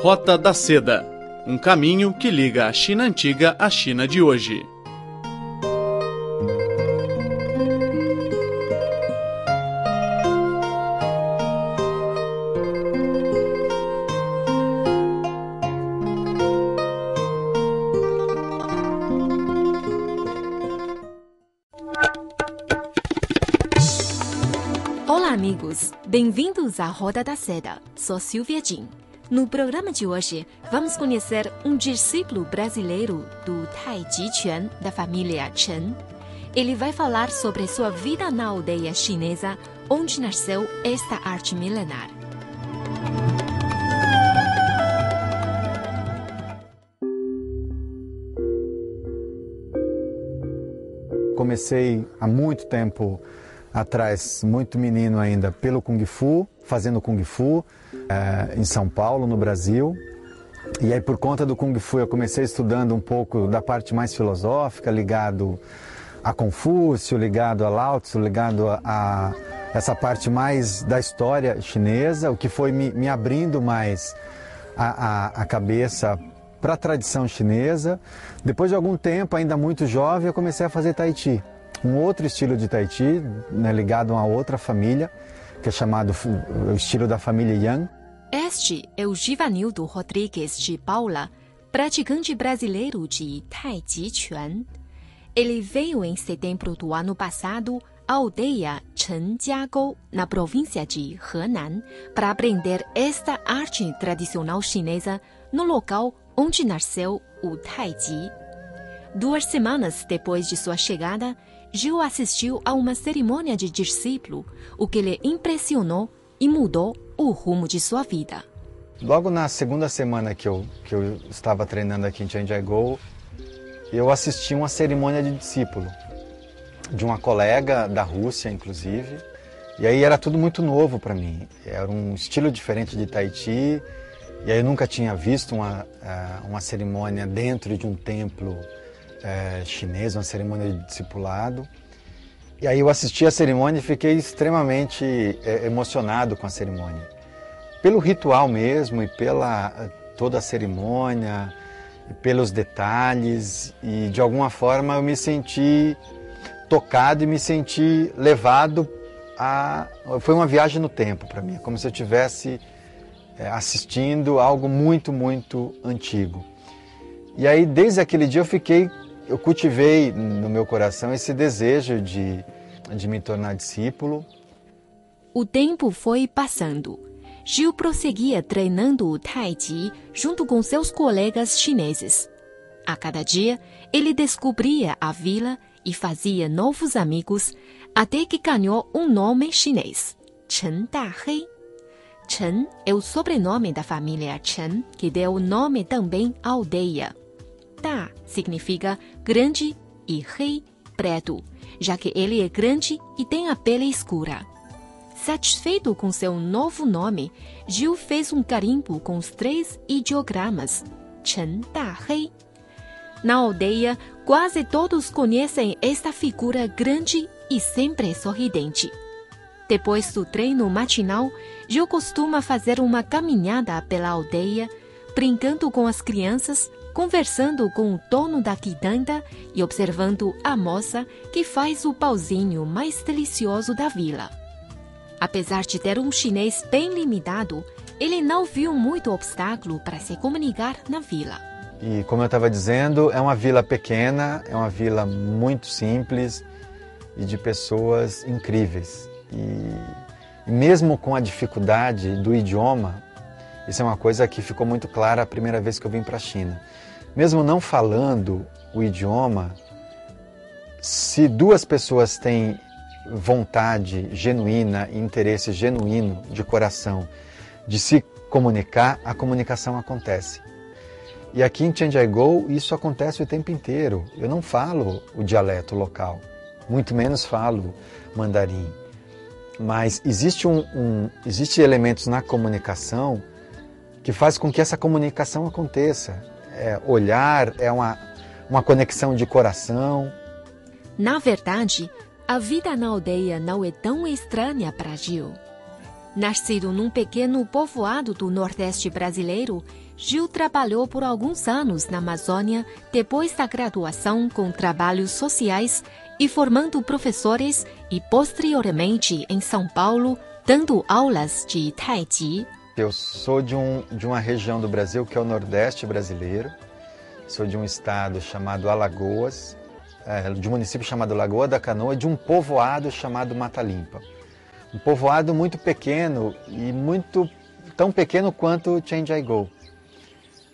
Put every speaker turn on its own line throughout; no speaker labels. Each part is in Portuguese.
Rota da Seda um caminho que liga a China antiga à China de hoje.
Olá, amigos! Bem-vindos à Roda da Seda. Sou Silvia Jin. No programa de hoje, vamos conhecer um discípulo brasileiro do Tai Chi Quan da família Chen. Ele vai falar sobre sua vida na aldeia chinesa onde nasceu esta arte milenar.
Comecei há muito tempo atrás, muito menino ainda, pelo Kung Fu, fazendo Kung Fu é, em São Paulo, no Brasil. E aí, por conta do Kung Fu, eu comecei estudando um pouco da parte mais filosófica, ligado a Confúcio, ligado a Lao Tzu, ligado a, a essa parte mais da história chinesa, o que foi me, me abrindo mais a, a, a cabeça para a tradição chinesa. Depois de algum tempo, ainda muito jovem, eu comecei a fazer Tai Chi um outro estilo de Tai Chi, né, ligado a uma outra família, que é chamado o estilo da família Yang.
Este é o Givanildo Rodrigues de Paula, praticante brasileiro de Tai Chi Chuan. Ele veio em setembro do ano passado à aldeia Chenjiagou, na província de Henan, para aprender esta arte tradicional chinesa no local onde nasceu o Tai Chi. Duas semanas depois de sua chegada, Gil assistiu a uma cerimônia de discípulo, o que lhe impressionou e mudou o rumo de sua vida.
Logo na segunda semana que eu, que eu estava treinando aqui em Chanjiagou, eu assisti uma cerimônia de discípulo, de uma colega da Rússia, inclusive. E aí era tudo muito novo para mim. Era um estilo diferente de Tai Chi. E aí eu nunca tinha visto uma, eh, uma cerimônia dentro de um templo é, chinês, uma cerimônia de discipulado. E aí eu assisti a cerimônia e fiquei extremamente é, emocionado com a cerimônia. Pelo ritual mesmo e pela toda a cerimônia, pelos detalhes e de alguma forma eu me senti tocado e me senti levado a foi uma viagem no tempo para mim, como se eu tivesse é, assistindo algo muito muito antigo. E aí desde aquele dia eu fiquei eu cultivei no meu coração esse desejo de, de me tornar discípulo.
O tempo foi passando. Gil prosseguia treinando o Tai Chi junto com seus colegas chineses. A cada dia, ele descobria a vila e fazia novos amigos, até que ganhou um nome chinês, Chen Dahei. Chen é o sobrenome da família Chen, que deu o nome também à aldeia. Da significa grande e rei preto, já que ele é grande e tem a pele escura. Satisfeito com seu novo nome, Gil fez um carimbo com os três ideogramas Chen Da Rei. Na aldeia, quase todos conhecem esta figura grande e sempre sorridente. Depois do treino matinal, Gil costuma fazer uma caminhada pela aldeia, brincando com as crianças conversando com o dono da quitanda e observando a moça que faz o pauzinho mais delicioso da vila. Apesar de ter um chinês bem limitado, ele não viu muito obstáculo para se comunicar na vila.
E como eu estava dizendo, é uma vila pequena, é uma vila muito simples e de pessoas incríveis. E, mesmo com a dificuldade do idioma, isso é uma coisa que ficou muito clara a primeira vez que eu vim para a China. Mesmo não falando o idioma, se duas pessoas têm vontade genuína interesse genuíno de coração de se comunicar, a comunicação acontece. E aqui em Chanjiagou isso acontece o tempo inteiro. Eu não falo o dialeto local, muito menos falo mandarim. Mas existe, um, um, existe elementos na comunicação que faz com que essa comunicação aconteça. É, olhar é uma, uma conexão de coração.
Na verdade, a vida na aldeia não é tão estranha para Gil. Nascido num pequeno povoado do Nordeste brasileiro, Gil trabalhou por alguns anos na Amazônia depois da graduação com trabalhos sociais e formando professores e posteriormente em São Paulo, dando aulas de Taiji.
Eu sou de, um, de uma região do Brasil que é o Nordeste brasileiro. Sou de um estado chamado Alagoas, é, de um município chamado Lagoa da Canoa, de um povoado chamado Mata Limpa. Um povoado muito pequeno e muito tão pequeno quanto Chandigarh.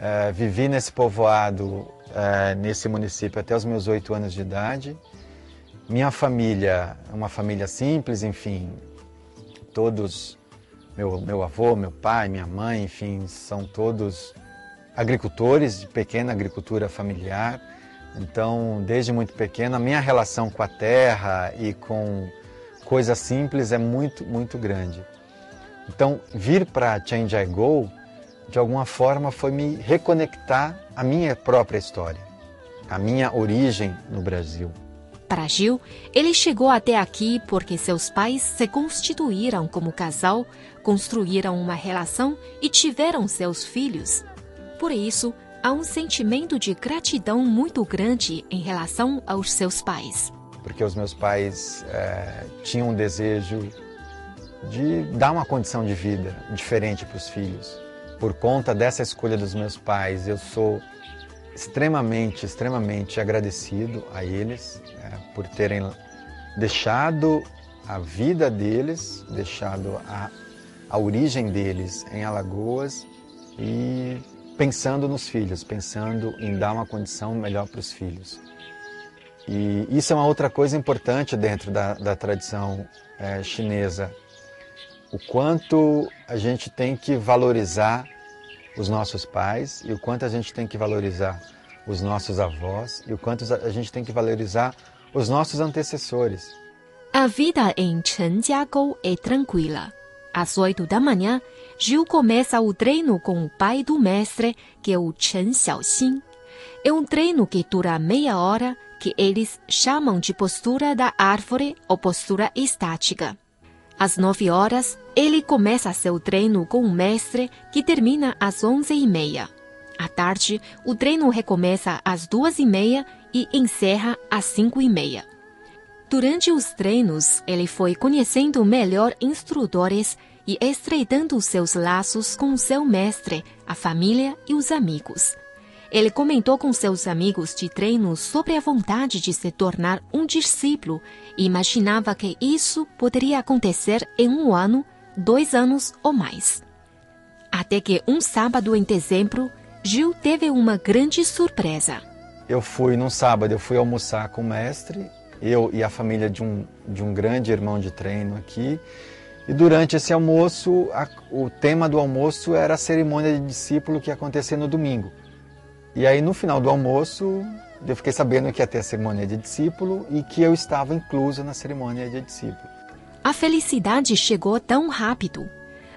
É, vivi nesse povoado, é, nesse município até os meus oito anos de idade. Minha família é uma família simples, enfim, todos, meu, meu avô, meu pai, minha mãe, enfim, são todos agricultores de pequena agricultura familiar. Então, desde muito pequeno, a minha relação com a terra e com coisa simples é muito, muito grande. Então, vir para Change I Go, de alguma forma, foi me reconectar à minha própria história, à minha origem no Brasil.
Para Gil, ele chegou até aqui porque seus pais se constituíram como casal, construíram uma relação e tiveram seus filhos. Por isso, há um sentimento de gratidão muito grande em relação aos seus pais
porque os meus pais é, tinham um desejo de dar uma condição de vida diferente para os filhos. Por conta dessa escolha dos meus pais, eu sou extremamente, extremamente agradecido a eles por terem deixado a vida deles, deixado a, a origem deles em Alagoas e pensando nos filhos, pensando em dar uma condição melhor para os filhos. E isso é uma outra coisa importante dentro da, da tradição é, chinesa. O quanto a gente tem que valorizar os nossos pais e o quanto a gente tem que valorizar os nossos avós e o quanto a gente tem que valorizar os nossos antecessores.
A vida em Chenjiagou é tranquila. Às oito da manhã, Gil começa o treino com o pai do mestre, que é o Chen Xiaoxin. É um treino que dura meia hora que eles chamam de postura da árvore ou postura estática. Às nove horas, ele começa seu treino com o mestre, que termina às onze e meia. À tarde, o treino recomeça às duas e meia e encerra às cinco e meia. Durante os treinos, ele foi conhecendo melhor instrutores e estreitando seus laços com seu mestre, a família e os amigos. Ele comentou com seus amigos de treino sobre a vontade de se tornar um discípulo e imaginava que isso poderia acontecer em um ano, dois anos ou mais. Até que um sábado em dezembro, Gil teve uma grande surpresa.
Eu fui num sábado, eu fui almoçar com o mestre, eu e a família de um, de um grande irmão de treino aqui. E durante esse almoço, a, o tema do almoço era a cerimônia de discípulo que ia acontecer no domingo. E aí no final do almoço, eu fiquei sabendo que ia ter a cerimônia de discípulo e que eu estava incluso na cerimônia de discípulo.
A felicidade chegou tão rápido.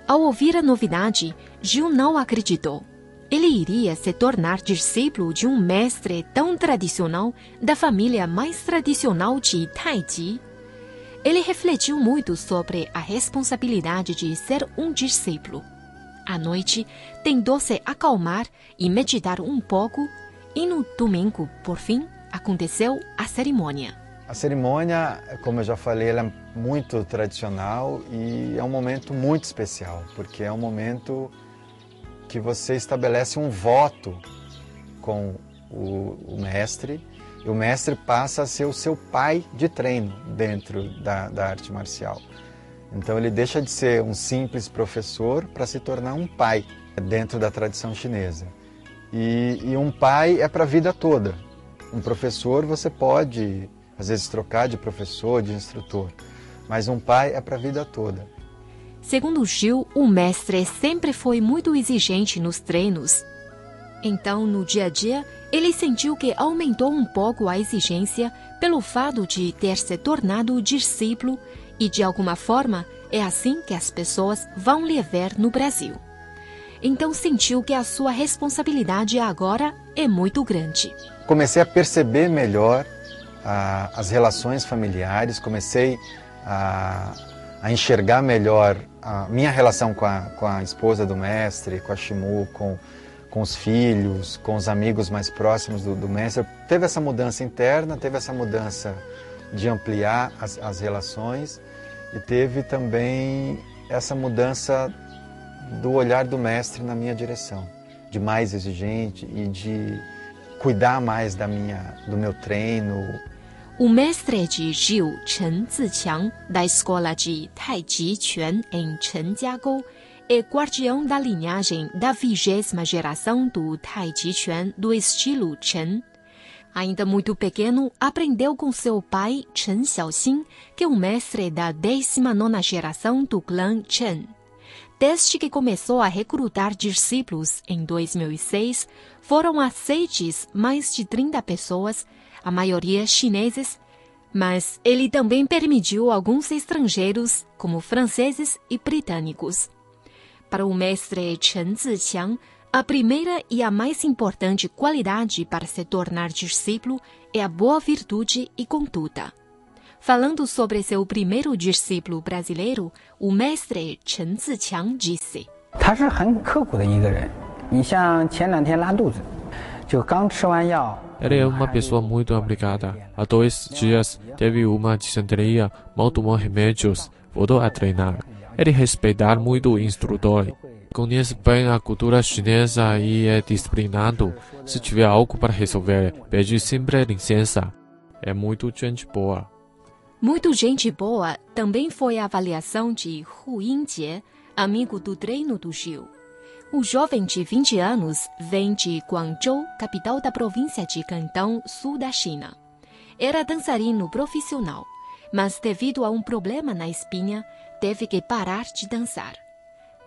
Ao ouvir a novidade, Gil não acreditou. Ele iria se tornar discípulo de um mestre tão tradicional da família mais tradicional de Taiji. Ele refletiu muito sobre a responsabilidade de ser um discípulo. À noite, tentou se acalmar e meditar um pouco, e no domingo, por fim, aconteceu a cerimônia.
A cerimônia, como eu já falei, ela é muito tradicional e é um momento muito especial, porque é um momento que você estabelece um voto com o, o mestre e o mestre passa a ser o seu pai de treino dentro da, da arte marcial. Então ele deixa de ser um simples professor para se tornar um pai dentro da tradição chinesa. E, e um pai é para a vida toda. Um professor você pode, às vezes, trocar de professor, de instrutor, mas um pai é para a vida toda.
Segundo Gil, o mestre sempre foi muito exigente nos treinos. Então, no dia a dia, ele sentiu que aumentou um pouco a exigência pelo fato de ter se tornado discípulo e de alguma forma, é assim que as pessoas vão lhe ver no Brasil. Então sentiu que a sua responsabilidade agora é muito grande.
Comecei a perceber melhor ah, as relações familiares, comecei a, a enxergar melhor a minha relação com a, com a esposa do mestre, com a Shimu, com, com os filhos, com os amigos mais próximos do, do mestre. Teve essa mudança interna, teve essa mudança de ampliar as, as relações e teve também essa mudança do olhar do mestre na minha direção, de mais exigente e de cuidar mais da minha, do meu treino.
O mestre de Chen Ziqiang, da escola de Tai Chi Quan em Chenjiagou, é guardião da linhagem da vigésima geração do Tai Chi Quan do estilo Chen. Ainda muito pequeno, aprendeu com seu pai, Chen Xiaoxin, que é o mestre da 19 geração do clã Chen. Desde que começou a recrutar discípulos em 2006, foram aceites mais de 30 pessoas, a maioria chineses, mas ele também permitiu alguns estrangeiros, como franceses e britânicos. Para o mestre Chen Ziqiang, a primeira e a mais importante qualidade para se tornar discípulo é a boa virtude e conduta. Falando sobre seu primeiro discípulo brasileiro, o mestre Chen Ziqiang disse:
Ele é uma pessoa muito obrigada. Há dois dias teve uma disenteria, mal tomou remédios, voltou a treinar. Ele respeitar muito o instrutor conhece bem a cultura chinesa e é disciplinado. Se tiver algo para resolver, pede sempre licença. É muito gente boa.
Muito gente boa também foi a avaliação de Hu Yingjie, amigo do treino do Gil. O jovem de 20 anos vem de Guangzhou, capital da província de Cantão, sul da China. Era dançarino profissional, mas devido a um problema na espinha, teve que parar de dançar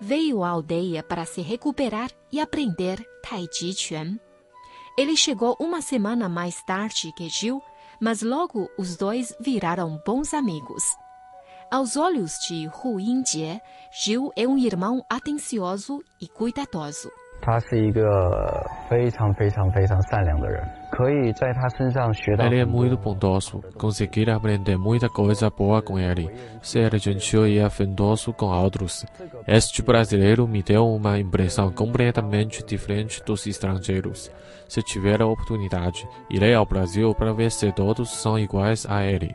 veio à aldeia para se recuperar e aprender Tai Chi Chuan. Ele chegou uma semana mais tarde que Gil, mas logo os dois viraram bons amigos. Aos olhos de Hu Yingjie, Gil é um irmão atencioso e cuidadoso.
Ele é muito bondoso. Consegui aprender muita coisa boa com ele. Ser gentil e afentoso com outros. Este brasileiro me deu uma impressão completamente diferente dos estrangeiros. Se tiver a oportunidade, irei ao Brasil para ver se todos são iguais a ele.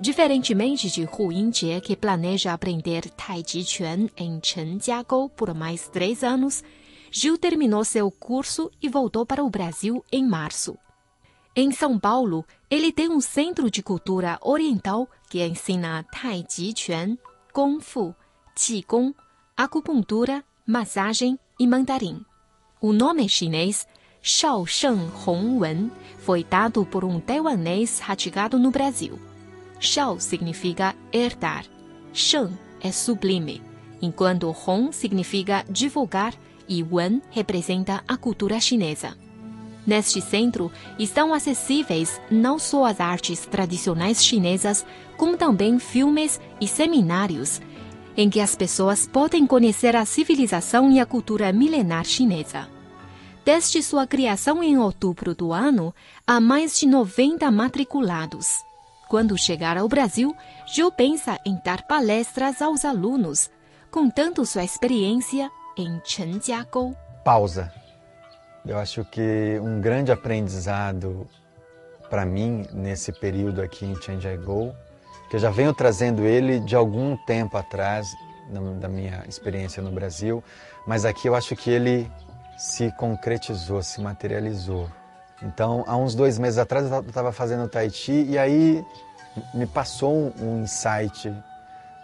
Diferentemente de Hu Yingjie, que planeja aprender Tai Chi Chuan em Chenjiagou por mais três anos, Gil terminou seu curso e voltou para o Brasil em março. Em São Paulo, ele tem um centro de cultura oriental que ensina Tai Chi Chuan, Kung Fu, Qigong, acupuntura, massagem e mandarim. O nome chinês Shao Sheng Hongwen foi dado por um taiwanês radicado no Brasil. Shao significa herdar, Sheng é sublime, enquanto Hong significa divulgar e Wen representa a cultura chinesa. Neste centro estão acessíveis não só as artes tradicionais chinesas, como também filmes e seminários, em que as pessoas podem conhecer a civilização e a cultura milenar chinesa. Desde sua criação em outubro do ano, há mais de 90 matriculados. Quando chegar ao Brasil, Zhou pensa em dar palestras aos alunos, contando sua experiência em Chenjiagou.
Pausa. Eu acho que um grande aprendizado para mim nesse período aqui em Chenjiagou, que eu já venho trazendo ele de algum tempo atrás, da minha experiência no Brasil, mas aqui eu acho que ele se concretizou, se materializou. Então, há uns dois meses atrás eu estava fazendo Tai Chi e aí me passou um insight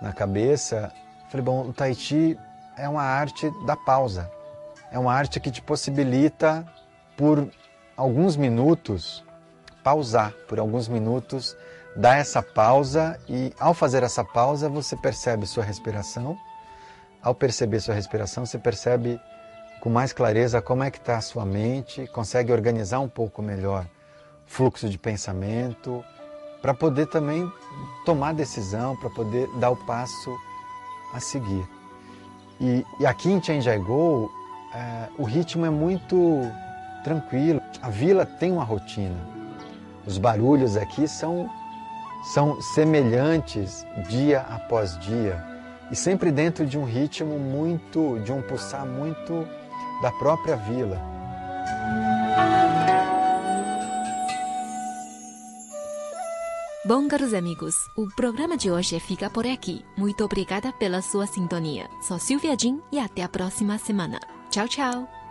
na cabeça. Falei, bom, o Tai Chi é uma arte da pausa. É uma arte que te possibilita, por alguns minutos, pausar, por alguns minutos, dar essa pausa e, ao fazer essa pausa, você percebe sua respiração. Ao perceber sua respiração, você percebe com mais clareza como é que está a sua mente, consegue organizar um pouco melhor o fluxo de pensamento, para poder também tomar decisão, para poder dar o passo a seguir. E, e aqui em Changiaigou, é, o ritmo é muito tranquilo. A vila tem uma rotina. Os barulhos aqui são, são semelhantes dia após dia. e sempre dentro de um ritmo muito, de um pulsar muito da própria vila.
Bom, caros amigos, o programa de hoje fica por aqui. Muito obrigada pela sua sintonia. Sou Silvia Jin e até a próxima semana. Tchau, tchau!